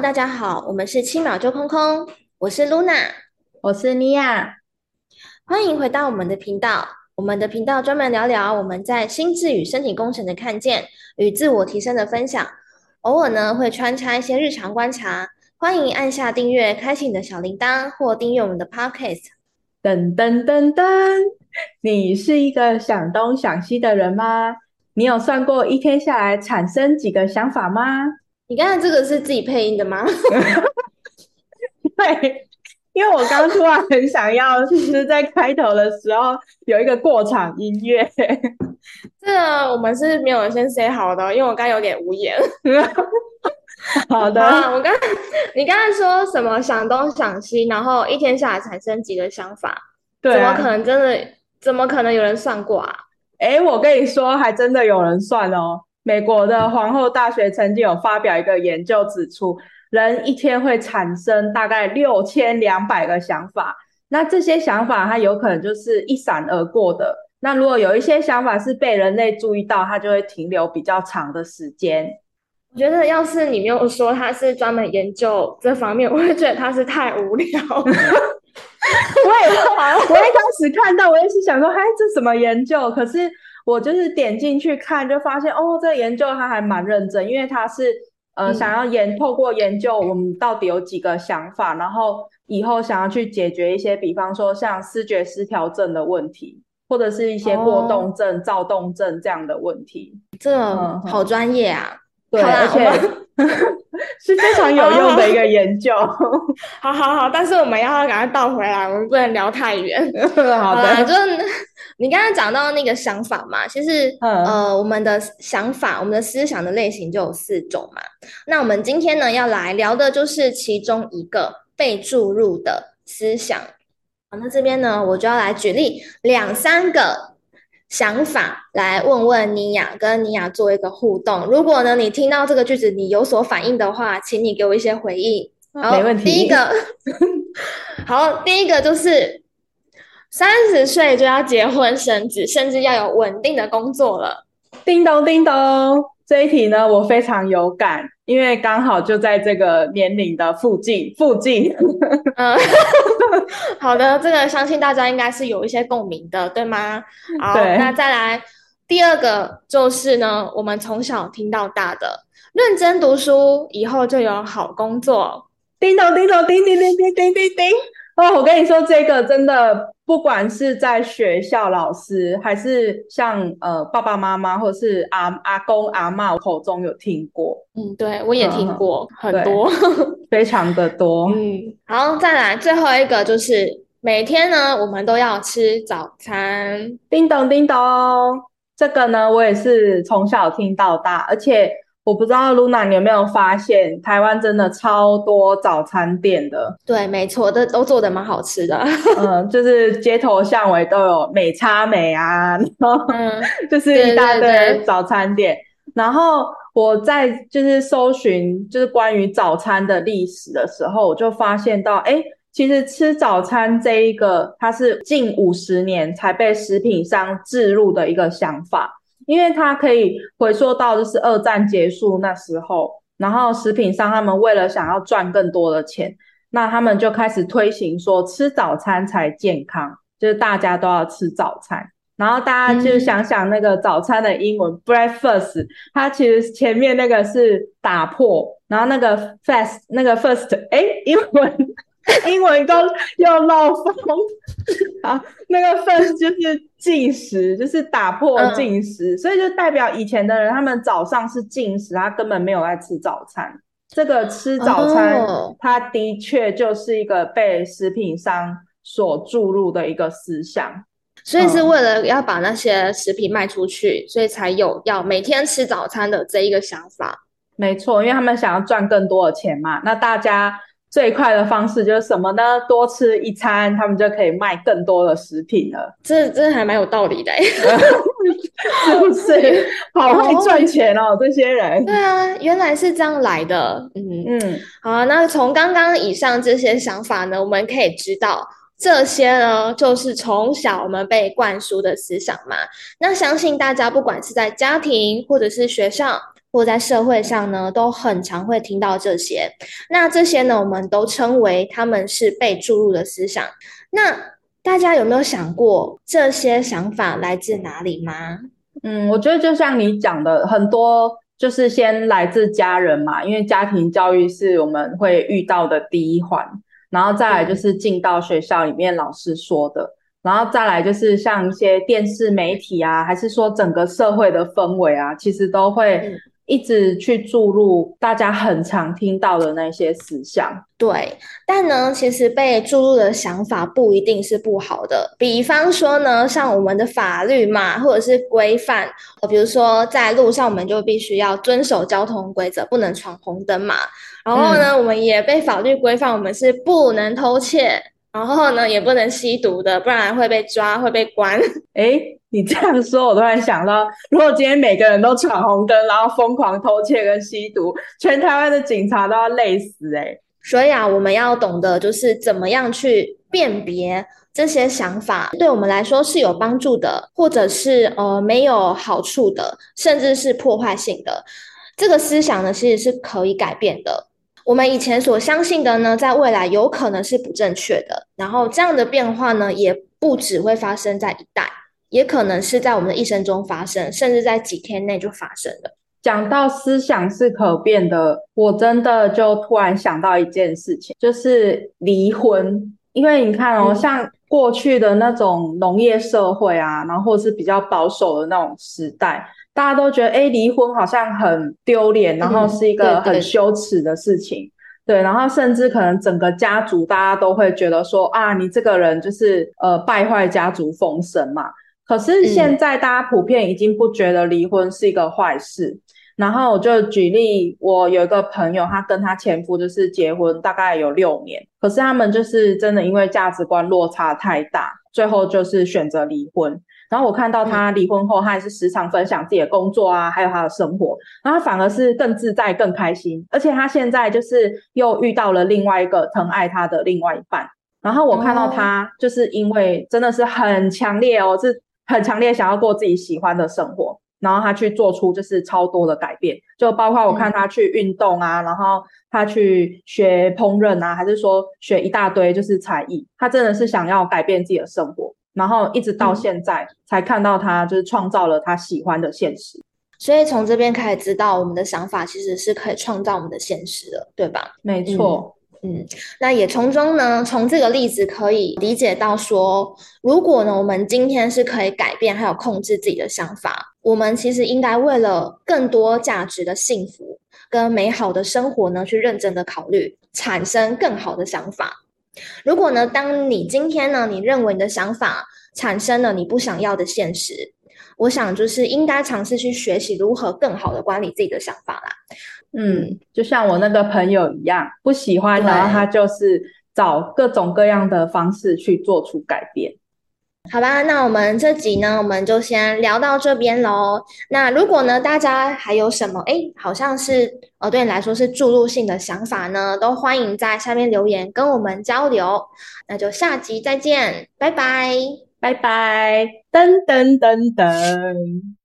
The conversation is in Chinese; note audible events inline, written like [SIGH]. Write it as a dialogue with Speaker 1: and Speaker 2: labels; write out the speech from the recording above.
Speaker 1: Hello，大家好，我们是七秒就空空，我是 Luna，
Speaker 2: 我是尼娅，
Speaker 1: 欢迎回到我们的频道。我们的频道专门聊聊我们在心智与身体工程的看见与自我提升的分享，偶尔呢会穿插一些日常观察。欢迎按下订阅，开启你的小铃铛，或订阅我们的 Podcast。
Speaker 2: 噔噔噔噔，你是一个想东想西的人吗？你有算过一天下来产生几个想法吗？
Speaker 1: 你刚才这个是自己配音的吗？[LAUGHS]
Speaker 2: 对，因为我刚突然很想要，就是在开头的时候有一个过场音乐。
Speaker 1: 这个我们是没有先 say 好的，因为我刚有点无言。[LAUGHS]
Speaker 2: 好的，
Speaker 1: 我刚你刚才说什么想东想西，然后一天下来产生几个想法？对啊，怎么可能真的？怎么可能有人算过啊？
Speaker 2: 哎，我跟你说，还真的有人算哦。美国的皇后大学曾经有发表一个研究，指出人一天会产生大概六千两百个想法。那这些想法，它有可能就是一闪而过的。那如果有一些想法是被人类注意到，它就会停留比较长的时间。
Speaker 1: 我觉得，要是你没有说他是专门研究这方面，我会觉得他是太无聊。[LAUGHS] 我
Speaker 2: 也，[LAUGHS] 我一开始看到，我也是想说，哎，这什么研究？可是。我就是点进去看，就发现哦，这个研究他还蛮认真，因为他是呃、嗯、想要研透过研究我们到底有几个想法，然后以后想要去解决一些，比方说像视觉失调症的问题，或者是一些过动症、哦、躁动症这样的问题。
Speaker 1: 这好专业啊！
Speaker 2: 对，而且是非常有用的一个研究。[LAUGHS]
Speaker 1: 好好好，但是我们要赶快倒回来，我们不能聊太远。[LAUGHS]
Speaker 2: 好的，
Speaker 1: 好就是。你刚刚讲到那个想法嘛，其实，嗯、呃，我们的想法，我们的思想的类型就有四种嘛。那我们今天呢，要来聊的就是其中一个被注入的思想。好，那这边呢，我就要来举例两三个想法来问问尼娅，跟尼娅做一个互动。如果呢，你听到这个句子你有所反应的话，请你给我一些回应。好，
Speaker 2: 没问题。
Speaker 1: 第一个，[LAUGHS] 好，第一个就是。三十岁就要结婚生子，甚至要有稳定的工作了。
Speaker 2: 叮咚叮咚，这一题呢，我非常有感，因为刚好就在这个年龄的附近附近。
Speaker 1: 嗯，[LAUGHS] 好的，这个相信大家应该是有一些共鸣的，对吗？好，那再来第二个就是呢，我们从小听到大的，认真读书，以后就有好工作。
Speaker 2: 叮咚叮咚叮叮叮叮叮叮叮。哦，我跟你说，这个真的。不管是在学校老师，还是像呃爸爸妈妈，或者是阿阿公阿嬷口中有听过，
Speaker 1: 嗯，对我也听过、嗯、很多，[LAUGHS]
Speaker 2: 非常的多。
Speaker 1: 嗯，好，再来最后一个就是每天呢，我们都要吃早餐。
Speaker 2: 叮咚叮咚，这个呢，我也是从小听到大，而且。我不知道 Luna 你有没有发现，台湾真的超多早餐店的。
Speaker 1: 对，没错，都都做的蛮好吃的。
Speaker 2: 嗯，就是街头巷尾都有美差美啊，然后就是一大堆早餐店。嗯、然后我在就是搜寻就是关于早餐的历史的时候，我就发现到，哎，其实吃早餐这一个，它是近五十年才被食品商置入的一个想法。因为它可以回溯到就是二战结束那时候，然后食品商他们为了想要赚更多的钱，那他们就开始推行说吃早餐才健康，就是大家都要吃早餐。然后大家就想想那个早餐的英文、breakfast，它其实前面那个是打破，然后那个 fast 那个 first，哎，英文。[LAUGHS] 英文都又漏风，[LAUGHS] 好，那个分就是禁食，就是打破禁食，嗯，所以就代表以前的人，他们早上是禁食，他根本没有在吃早餐。这个吃早餐，哦，它的确就是一个被食品商所注入的一个思想，
Speaker 1: 所以是为了要把那些食品卖出去，所以才有要每天吃早餐的这一个想法。
Speaker 2: 没错，因为他们想要赚更多的钱嘛。那大家。最快的方式就是什么呢？多吃一餐，他们就可以卖更多的食品了。
Speaker 1: 这这还蛮有道理的，
Speaker 2: 是 [LAUGHS] 不是？好会赚钱哦，这些人。
Speaker 1: 对啊，原来是这样来的。嗯嗯，好啊，那从刚刚以上这些想法呢，我们可以知道，这些呢就是从小我们被灌输的思想嘛。那相信大家不管是在家庭或者是学校，或在社会上呢，都很常会听到这些。那这些呢，我们都称为他们是被注入的思想。那大家有没有想过这些想法来自哪里吗？
Speaker 2: 嗯，我觉得就像你讲的，很多就是先来自家人嘛，因为家庭教育是我们会遇到的第一环，然后再来就是进到学校里面老师说的，嗯、然后再来就是像一些电视媒体啊，还是说整个社会的氛围啊，其实都会、嗯。一直去注入大家很常听到的那些思想，
Speaker 1: 对。但呢，其实被注入的想法不一定是不好的。比方说呢，像我们的法律嘛，或者是规范，比如说在路上我们就必须要遵守交通规则，不能闯红灯嘛。然后呢，嗯、我们也被法律规范，我们是不能偷窃，然后呢，也不能吸毒的，不然会被抓，会被关。[LAUGHS]
Speaker 2: 哎你这样说，我突然想到，如果今天每个人都闯红灯，然后疯狂偷窃跟吸毒，全台湾的警察都要累死哎、欸！
Speaker 1: 所以啊，我们要懂得就是怎么样去辨别这些想法，对我们来说是有帮助的，或者是呃没有好处的，甚至是破坏性的。这个思想呢，其实是可以改变的。我们以前所相信的呢，在未来有可能是不正确的。然后这样的变化呢，也不只会发生在一代。也可能是在我们的一生中发生，甚至在几天内就发生了。
Speaker 2: 讲到思想是可变的，我真的就突然想到一件事情，就是离婚。因为你看哦，嗯、像过去的那种农业社会啊，然后或是比较保守的那种时代，大家都觉得，诶，离婚好像很丢脸，然后是一个很羞耻的事情。嗯、对，然后甚至可能整个家族大家都会觉得说，啊，你这个人就是呃败坏家族风声嘛。可是现在大家普遍已经不觉得离婚是一个坏事。嗯、然后我就举例，我有一个朋友，他跟他前夫就是结婚大概有六年，可是他们就是真的因为价值观落差太大，最后就是选择离婚。然后我看到他离婚后，他还是时常分享自己的工作啊，还有他的生活，然后他反而是更自在、更开心。而且他现在就是又遇到了另外一个疼爱他的另外一半。然后我看到他就是因为真的是很强烈哦，是。很强烈想要过自己喜欢的生活，然后他去做出就是超多的改变，就包括我看他去运动啊，嗯、然后他去学烹饪啊，还是说学一大堆就是才艺，他真的是想要改变自己的生活，然后一直到现在才看到他就是创造了他喜欢的现实。
Speaker 1: 所以从这边可以知道，我们的想法其实是可以创造我们的现实的，对吧？
Speaker 2: 没错。嗯
Speaker 1: 嗯，那也从中呢，从这个例子可以理解到说，如果呢，我们今天是可以改变还有控制自己的想法，我们其实应该为了更多价值的幸福跟美好的生活呢，去认真的考虑，产生更好的想法。如果呢，当你今天呢，你认为你的想法产生了你不想要的现实，我想就是应该尝试去学习如何更好的管理自己的想法啦。
Speaker 2: 嗯，就像我那个朋友一样，不喜欢，然后他就是找各种各样的方式去做出改变。
Speaker 1: 好吧，那我们这集呢，我们就先聊到这边喽。那如果呢，大家还有什么，诶，好像是呃，对你来说是注入性的想法呢，都欢迎在下面留言跟我们交流。那就下集再见，拜拜，
Speaker 2: 拜拜，噔噔噔噔。